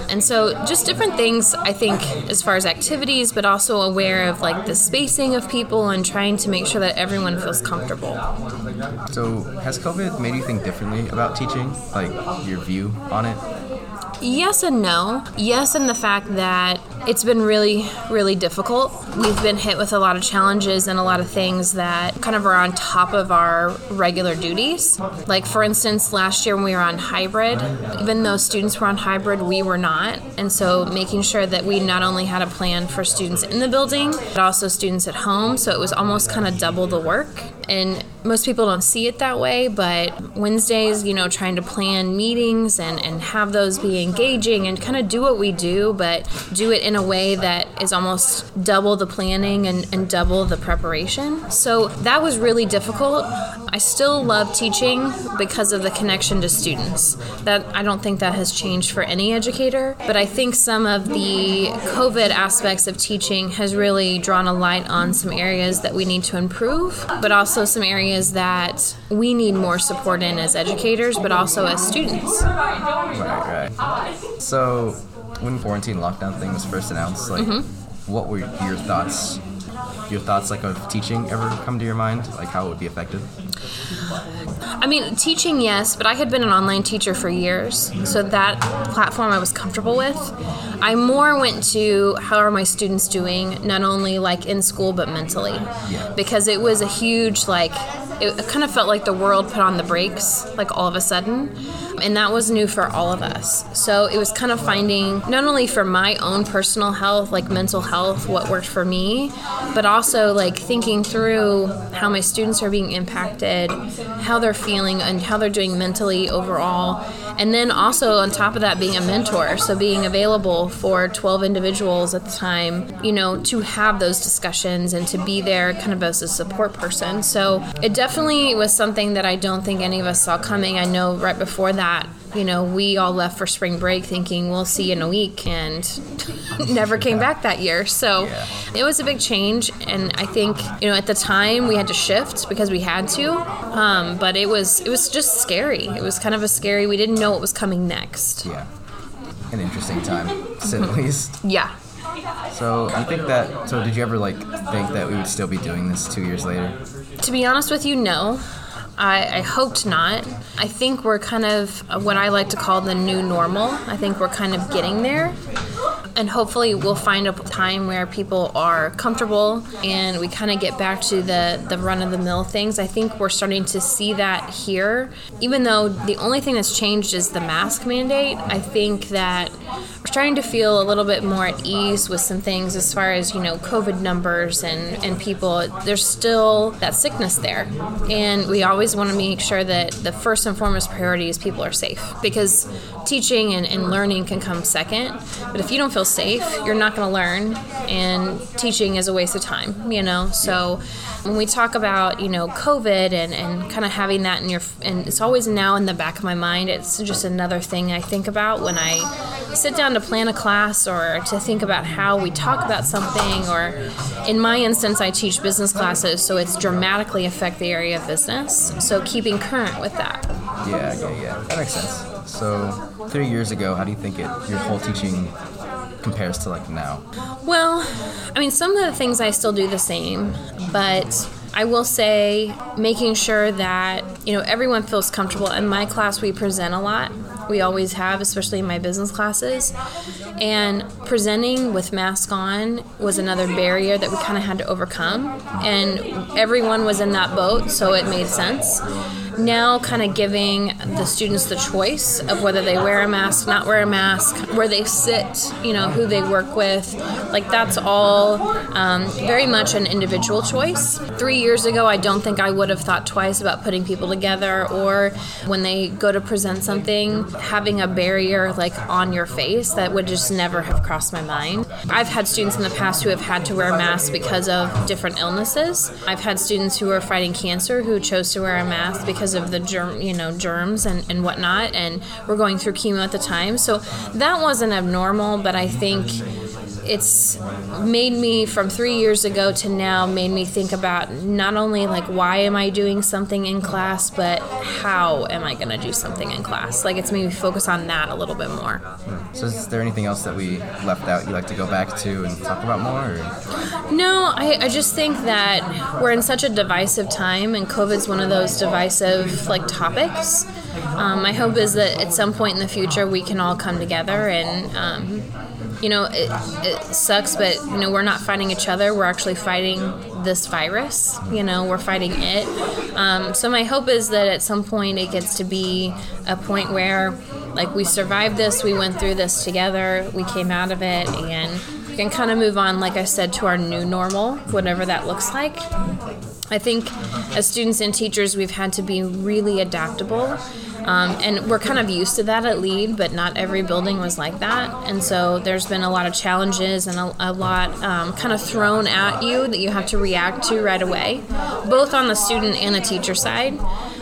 And so just different things, I think, as far as activities, but also aware of like the spacing of people and trying to make sure that everyone feels comfortable. So, has COVID made you think differently about teaching? Like your view on it? Yes and no. Yes, in the fact that it's been really, really difficult. We've been hit with a lot of challenges and a lot of things that kind of are on top of our regular duties. Like, for instance, last year when we were on hybrid, even though students were on hybrid, we were not. And so, making sure that we not only had a plan for students in the building, but also students at home. So, it was almost kind of double the work. And most people don't see it that way, but Wednesdays, you know, trying to plan meetings and, and have those be engaging and kind of do what we do, but do it in a way that is almost double the planning and, and double the preparation. So that was really difficult. I still love teaching because of the connection to students. That I don't think that has changed for any educator, but I think some of the COVID aspects of teaching has really drawn a light on some areas that we need to improve, but also some areas that we need more support in as educators, but also as students. Right, right. So, when quarantine lockdown thing was first announced, like, Mhm. what were your thoughts? Your thoughts, like, of teaching ever come to your mind? Like, how it would be affected? I mean, teaching, yes, but I had been an online teacher for years, so that platform I was comfortable with. I more went to how are my students doing, not only like in school, but mentally. Because it was a huge, like, it kind of felt like the world put on the brakes, like all of a sudden. And that was new for all of us. So it was kind of finding, not only for my own personal health, like mental health, what worked for me, but also like thinking through how my students are being impacted, how they're feeling, and how they're doing mentally overall. And then also on top of that, being a mentor. So being available for 12 individuals at the time, you know, to have those discussions and to be there kind of as a support person. So it definitely was something that I don't think any of us saw coming. I know right before that, you know, we all left for spring break thinking we'll see you in a week and never came back that year. So it was a big change. And I think, you know, at the time we had to shift because we had to. Um, but it was, it was just scary. It was kind of a scary, we didn't know what was coming next. Yeah. An interesting time, to say the least. Yeah. So, you think that? So, did you ever like think that we would still be doing this two years later? To be honest with you, no. I, I hoped not. I think we're kind of what I like to call the new normal. I think we're kind of getting there. And hopefully, we'll find a time where people are comfortable and we kind of get back to the, the run of the mill things. I think we're starting to see that here. Even though the only thing that's changed is the mask mandate, I think that we're starting to feel a little bit more at ease with some things as far as, you know, COVID numbers and, and people. There's still that sickness there. And we always want to make sure that the first and foremost priority is people are safe because teaching and, and learning can come second. But if you don't feel safe, you're not going to learn. And teaching is a waste of time, you know? So when we talk about, you know, COVID and, and kind of having that in your, and it's always now in the back of my mind, it's just another thing I think about when I sit down to plan a class or to think about how we talk about something. Or in my instance, I teach business classes, so it's dramatically affect the area of business. So keeping current with that. Yeah, yeah, yeah. That makes sense. So, three years ago, how do you think it your whole teaching compares to like now? Well, I mean, some of the things I still do the same, but I will say making sure that, you know, everyone feels comfortable. In my class, we present a lot. We always have, especially in my business classes. And presenting with mask on was another barrier that we kind of had to overcome. And everyone was in that boat, so it made sense. Now kind of giving the students the choice of whether they wear a mask, not wear a mask, where they sit, you know, who they work with. Like that's all um, very much an individual choice. Three years ago, I don't think I would have thought twice about putting people together or when they go to present something, having a barrier like on your face that would just never have crossed my mind. I've had students in the past who have had to wear masks because of different illnesses. I've had students who are fighting cancer who chose to wear a mask because of the germ, you know, germs and, and whatnot, and we're going through chemo at the time. So that wasn't abnormal, but I think it's made me from three years ago to now made me think about not only like why am I doing something in class, but how am I going to do something in class? Like it's made me focus on that a little bit more. So, is there anything else that we left out you'd like to go back to and talk about more? Or? No, I, I just think that we're in such a divisive time, and COVID's one of those divisive like topics. Um, my hope is that at some point in the future we can all come together and. Um, you know, it, it sucks, but you know, we're not fighting each other. We're actually fighting this virus. You know, we're fighting it. Um, so my hope is that at some point it gets to be a point where, like, we survived this, we went through this together, we came out of it, and we can kind of move on, like I said, to our new normal, whatever that looks like. I think as students and teachers, we've had to be really adaptable. Um, and we're kind of used to that at LEAD, but not every building was like that. And so there's been a lot of challenges and a, a lot um, kind of thrown at you that you have to react to right away, both on the student and the teacher side.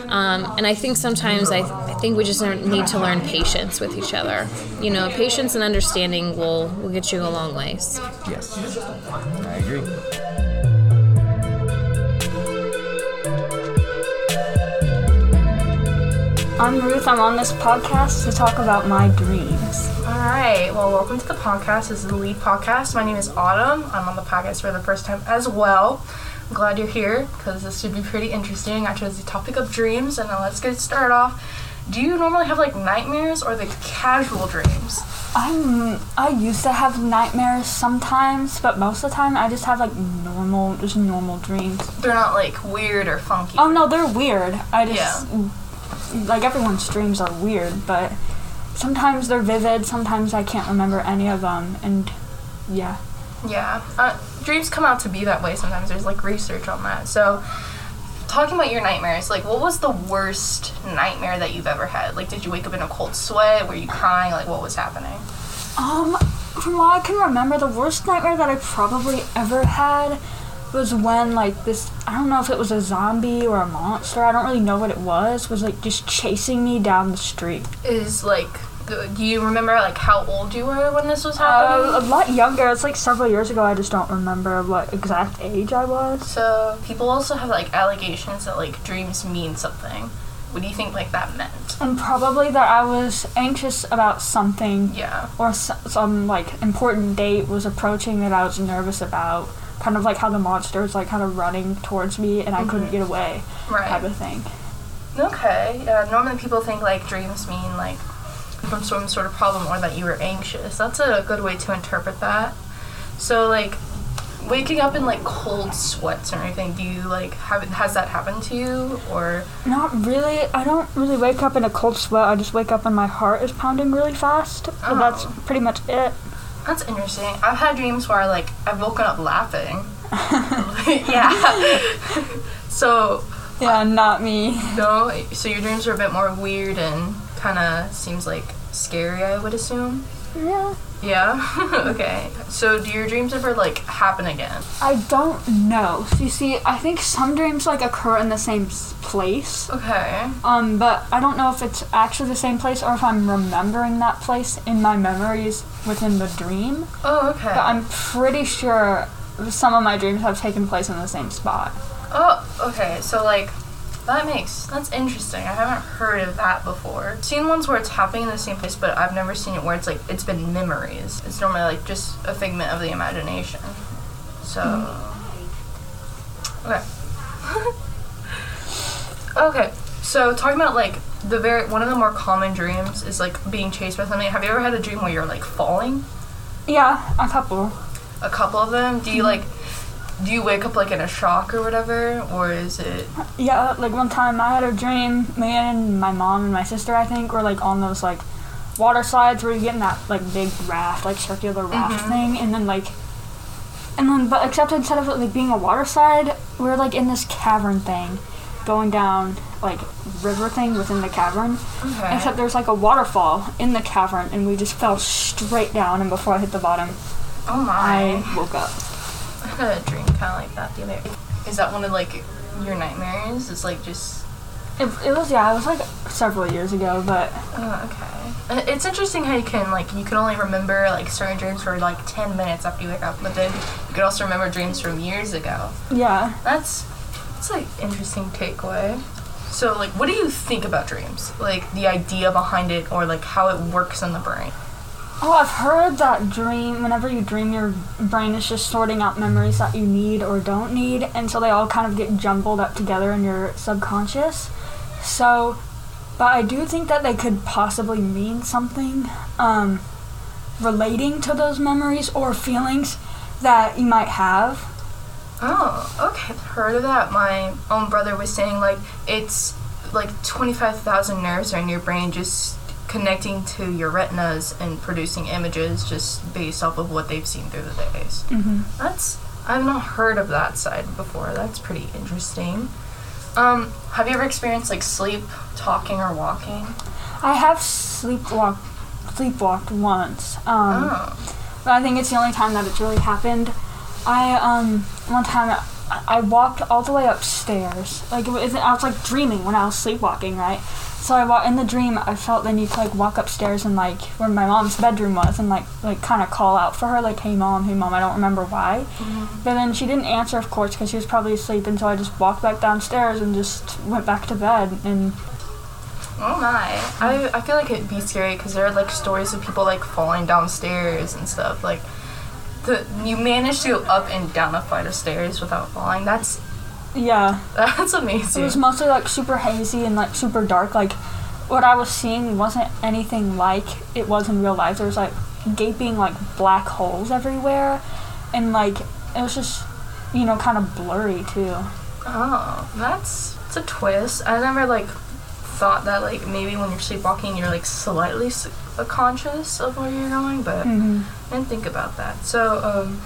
Um, and I think sometimes I, I think we just need to learn patience with each other. You know, patience and understanding will, will get you a long ways. Yes, I agree. I'm Ruth. I'm on this podcast to talk about my dreams. All right. Well, welcome to the podcast. This is the Lead podcast. My name is Autumn. I'm on the podcast for the first time as well. I'm glad you're here because this should be pretty interesting. I chose the topic of dreams, and now let's get started off. Do you normally have like nightmares or the casual dreams? I'm. I used to have nightmares sometimes, but most of the time I just have like normal, just normal dreams. They're not like weird or funky. Oh no, they're weird. I just like everyone's dreams are weird, but sometimes they're vivid. Sometimes I can't remember any of them, and yeah. Yeah. Uh, dreams come out to be that way sometimes. There's like research on that. So, talking about your nightmares, like what was the worst nightmare that you've ever had? Like, did you wake up in a cold sweat? Were you crying? Like, what was happening? Um, from what I can remember, the worst nightmare that I probably ever had was when like this I don't know if it was a zombie or a monster, I don't really know what it was, was like just chasing me down the street. Is like do you remember like how old you were when this was happening? Uh, a lot younger. It's like several years ago. I just don't remember what exact age I was. So people also have like allegations that like dreams mean something. What do you think like that meant? And probably that I was anxious about something. Yeah. Or some like important date was approaching that I was nervous about kind of like how the monster was like kind of running towards me and I mm-hmm. couldn't get away, right. type of thing. Okay. Uh, normally people think like dreams mean like from some sort of problem or that you were anxious. That's a good way to interpret that. So like waking up in like cold sweats or anything do you like have has that happened to you or not really i don't really wake up in a cold sweat i just wake up and my heart is pounding really fast oh. that's pretty much it that's interesting. I've had dreams where like I've woken up laughing. yeah. so. Yeah, uh, not me. No, so your dreams are a bit more weird and kind of seems like scary. I would assume. Yeah. Yeah. okay. So, do your dreams ever like happen again? I don't know. So you see, I think some dreams like occur in the same place. Okay. Um, but I don't know if it's actually the same place or if I'm remembering that place in my memories within the dream. Oh, okay. But I'm pretty sure some of my dreams have taken place in the same spot. Oh, okay. So like that makes that's interesting. I haven't heard of that before. Seen ones where it's happening in the same place, but I've never seen it where it's like it's been memories. It's normally like just a figment of the imagination. So okay. okay. So talking about like the very one of the more common dreams is like being chased by something. Have you ever had a dream where you're like falling? Yeah, a couple. A couple of them. Do you mm-hmm. like do you wake up like in a shock or whatever, or is it? Yeah, like one time I had a dream. Me and my mom and my sister, I think, were like on those like water slides where you get in that like big raft, like circular raft Mhm. thing, and then like, and then but except instead of it like being a water slide, we are like in this cavern thing, going down like river thing within the cavern. Okay. Except there's like a waterfall in the cavern, and we just fell straight down. And before I hit the bottom, Oh my! I woke up. Had a dream kind of like that the other. Is that one of like your nightmares? It's like just. It, it was yeah, it was like several years ago, but Oh, okay. It's interesting how you can like you can only remember like certain dreams for like ten minutes after you wake up, but then you can also remember dreams from years ago. yeah. That's that's like interesting takeaway. So like, what do you think about dreams? Like the idea behind it, or like how it works in the brain? Oh, I've heard that dream, whenever you dream, your brain is just sorting out memories that you need or don't need, and so they all kind of get jumbled up together in your subconscious. So, but I do think that they could possibly mean something um, relating to those memories or feelings that you might have. Oh, okay. I've heard of that. My own brother was saying like it's like twenty five thousand nerves are in your brain just connecting to your retinas and producing images just based off of what they've seen through the days. Mhm. That's I've not heard of that side before. That's pretty interesting. Um, have you ever experienced like sleep, talking, or walking? I have sleepwalked, sleepwalked once. Um, But I think it's the only time that it's really happened. I um one time I, I walked all the way upstairs. Like it was, I was like dreaming when I was sleepwalking, right? So I wa- in the dream I felt the need to like walk upstairs and like where my mom's bedroom was and like like kind of call out for her like hey mom hey mom I don't remember why. Mm-hmm. But then she didn't answer of course because she was probably asleep and so I just walked back downstairs and just went back to bed and Oh my! I, I feel like it'd be scary because there are like stories of people like falling downstairs and stuff. Like, the you managed to go up and down a flight of stairs without falling. That's yeah. that's amazing. It was mostly like super hazy and like super dark. Like what I was seeing wasn't anything like it was in real life. There was like gaping like black holes everywhere, and like it was just you know kind of blurry too. Oh, that's it's a twist. I never like thought that like maybe when you're sleepwalking you're like slightly conscious of where you're going, but Mhm. I didn't think about that. So, um,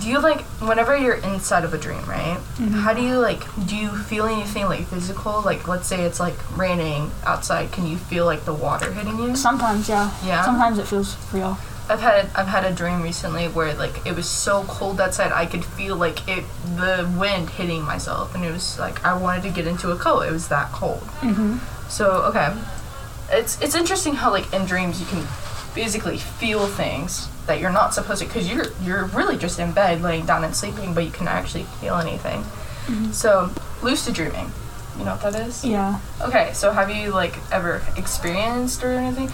do you like whenever you're inside of a dream, right? Mhm. How do you like? Do you feel anything like physical? Like, let's say it's like raining outside. Can you feel like the water hitting you? Sometimes, yeah. Yeah. Sometimes it feels real. I've had I've had a dream recently where like it was so cold outside I could feel like it the wind hitting myself and it was like I wanted to get into a coat. It was that cold. Mm-hmm. So okay, it's it's interesting how like in dreams you can physically feel things that you're not supposed to because you're you're really just in bed laying down and sleeping, but you can actually feel anything. Mhm. So lucid dreaming, you know what that is? Yeah. Okay, so have you like ever experienced or anything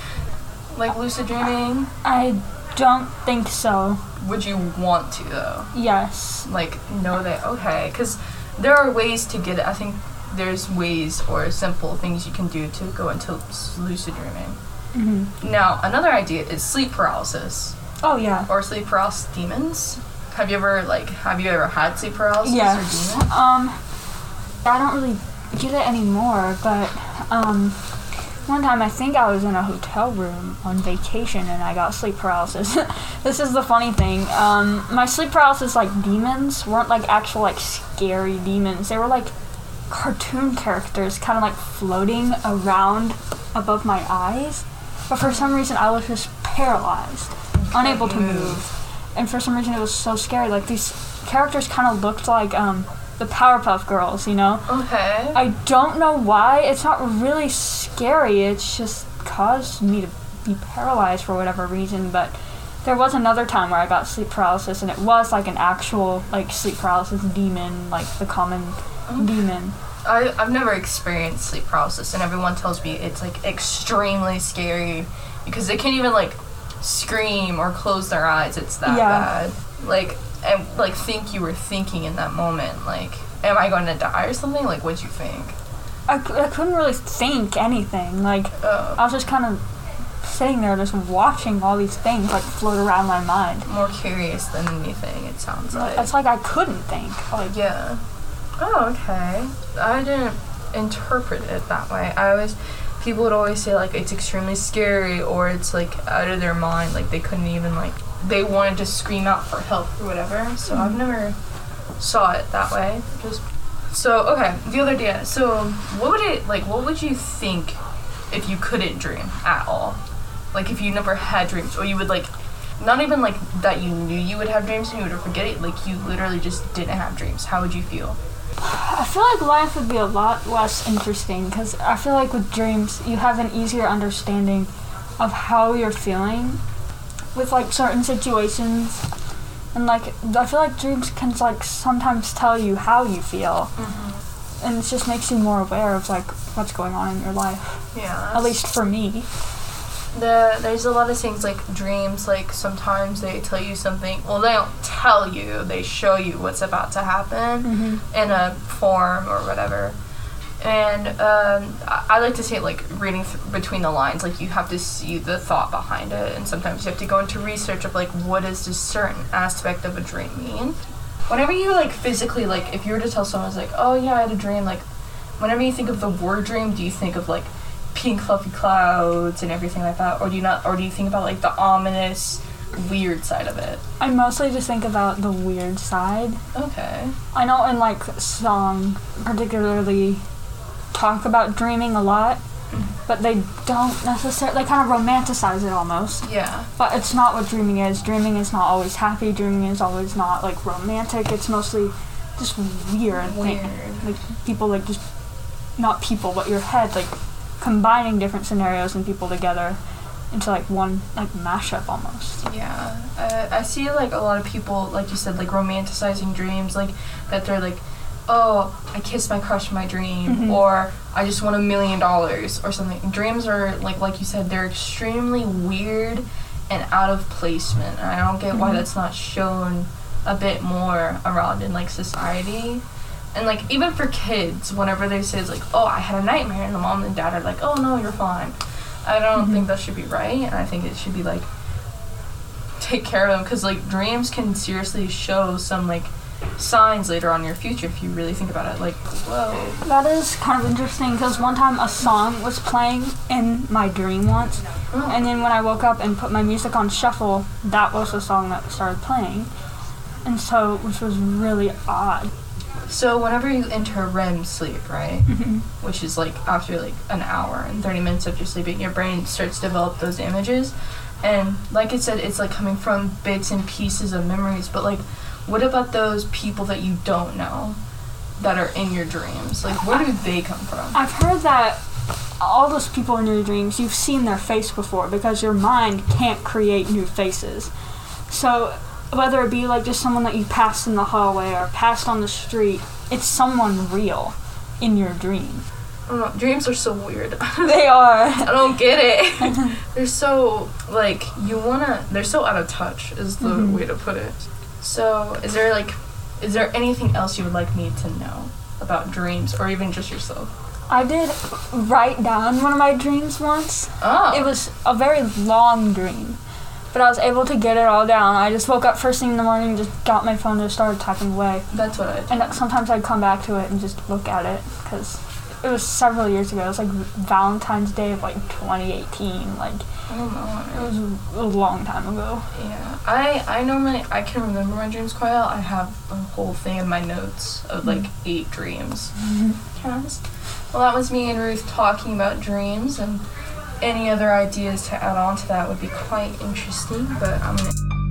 like lucid dreaming? I don't think so. Would you want to though? Yes. Like know that okay, because there are ways to get it. I think there's ways or simple things you can do to go into lucid dreaming. Mm-hmm. Now another idea is sleep paralysis Oh yeah. or sleep paralysis demons. Have you ever like have you ever had sleep paralysis Yes. or demons? Um, I don't really get it anymore, but um, one time I think I was in a hotel room on vacation and I got sleep paralysis. this is the funny thing. Um, my sleep paralysis like demons weren't like actual like scary demons. They were like cartoon characters, kind of like floating around above my eyes. But for some reason, I was just paralyzed, unable to move. And for some reason, it was so scary. Like these characters kind of looked like um, the Powerpuff Girls, you know? Okay. I don't know why. It's not really scary. It's just caused me to be paralyzed for whatever reason. But there was another time where I got sleep paralysis, and it was like an actual like sleep paralysis demon, like the common demon. I, I've never experienced sleep paralysis, and everyone tells me it's like extremely scary because they can't even like scream or close their eyes. It's that Yeah. bad. Like and like think you were thinking in that moment, like, am I going to die or something? Like, what'd you think? I, I couldn't really think anything. Like Oh. I was just kind of sitting there just watching all these things like float around my mind. More curious than anything, it sounds like. It's like I couldn't think. Like Yeah. Oh, okay. I didn't interpret it that way. I always people would always say like it's extremely scary or it's like out of their mind, like they couldn't even like they wanted to scream out for help or whatever. So I've mm-hmm. never saw it that way. Just so okay, the other day. So what would it like? What would you think if you couldn't dream at all? Like if you never had dreams, or you would like, not even like that you knew you would have dreams and you would forget it. Like you literally just didn't have dreams. How would you feel? I feel like life would be a lot less interesting because I feel like with dreams you have an easier understanding of how you're feeling with like certain situations, and like I feel like dreams can like sometimes tell you how you feel, mm-hmm. and it just makes you more aware of like what's going on in your life. Yeah. At least for me. The there's a lot of things like dreams. Like sometimes they tell you something. Well, they don't tell you. They show you what's about to happen in a form or whatever. And um, I, I like to say it like reading th- between the lines. Like you have to see the thought behind it, and sometimes you have to go into research of like what does this certain aspect of a dream mean. Whenever you like physically like, if you were to tell someone it's like, oh yeah, I had a dream. Like, whenever you think of the word dream, do you think of like pink fluffy clouds and everything like that, or do you not, or do you think about like the ominous, weird side of it? I mostly just think about the weird side. Okay. I know in like song particularly talk about dreaming a lot, mm-hmm. but they don't necessarily they kind of romanticize it almost. Yeah. But it's not what dreaming is. Dreaming is not always happy. Dreaming is always not like romantic. It's mostly just weird. thing. Weird. Like people like just not people, but your head like combining different scenarios and people together into like one like mashup almost. Yeah, uh, I see like a lot of people, like you said, like romanticizing dreams, like that they're like, oh, I kissed my crush in my dream, Mhm. or I just won a million dollars, or something. Dreams are like, like you said, they're extremely weird and out of placement, and I don't get why Mhm. that's not shown a bit more around in like society. And like even for kids, whenever they say it's like, oh, I had a nightmare, and the mom and dad are like, oh no, you're fine. I don't mm-hmm. think that should be right, and I think it should be like take care of them because like dreams can seriously show some like signs later on in your future if you really think about it. Like, whoa. That is kind of interesting because one time a song was playing in my dream once, oh. and then when I woke up and put my music on shuffle, that was the song that started playing, and so which was really odd. So whenever you enter REM sleep, right, Mhm. which is like after like an hour and thirty minutes of your sleeping, your brain starts to develop those images, and like I said, it's like coming from bits and pieces of memories. But like, what about those people that you don't know that are in your dreams? Like, where do they come from? I've heard that all those people in your dreams, you've seen their face before because your mind can't create new faces. So whether it be like just someone that you passed in the hallway or passed on the street, it's someone real in your dream. Know, dreams are so weird. They are. I don't get it. they're so like you wanna. They're so out of touch. Is the Mhm. way to put it. So, is there like, is there anything else you would like me to know about dreams, or even just yourself? I did write down one of my dreams once. Oh. It was a very long dream, but I was able to get it all down. I just woke up first thing in the morning, just got my phone and started typing away. That's what I. And sometimes I'd come back to it and just look at it because it was several years ago. It was like Valentine's Day of like 2018. Like oh, I it was a long time ago. Yeah, I I normally I can remember my dreams quite well. I have a whole thing in my notes of like mm-hmm. eight dreams. Yes. Well, that was me and Ruth talking about dreams, and any other ideas to add on to that would be quite interesting. But I'm gonna.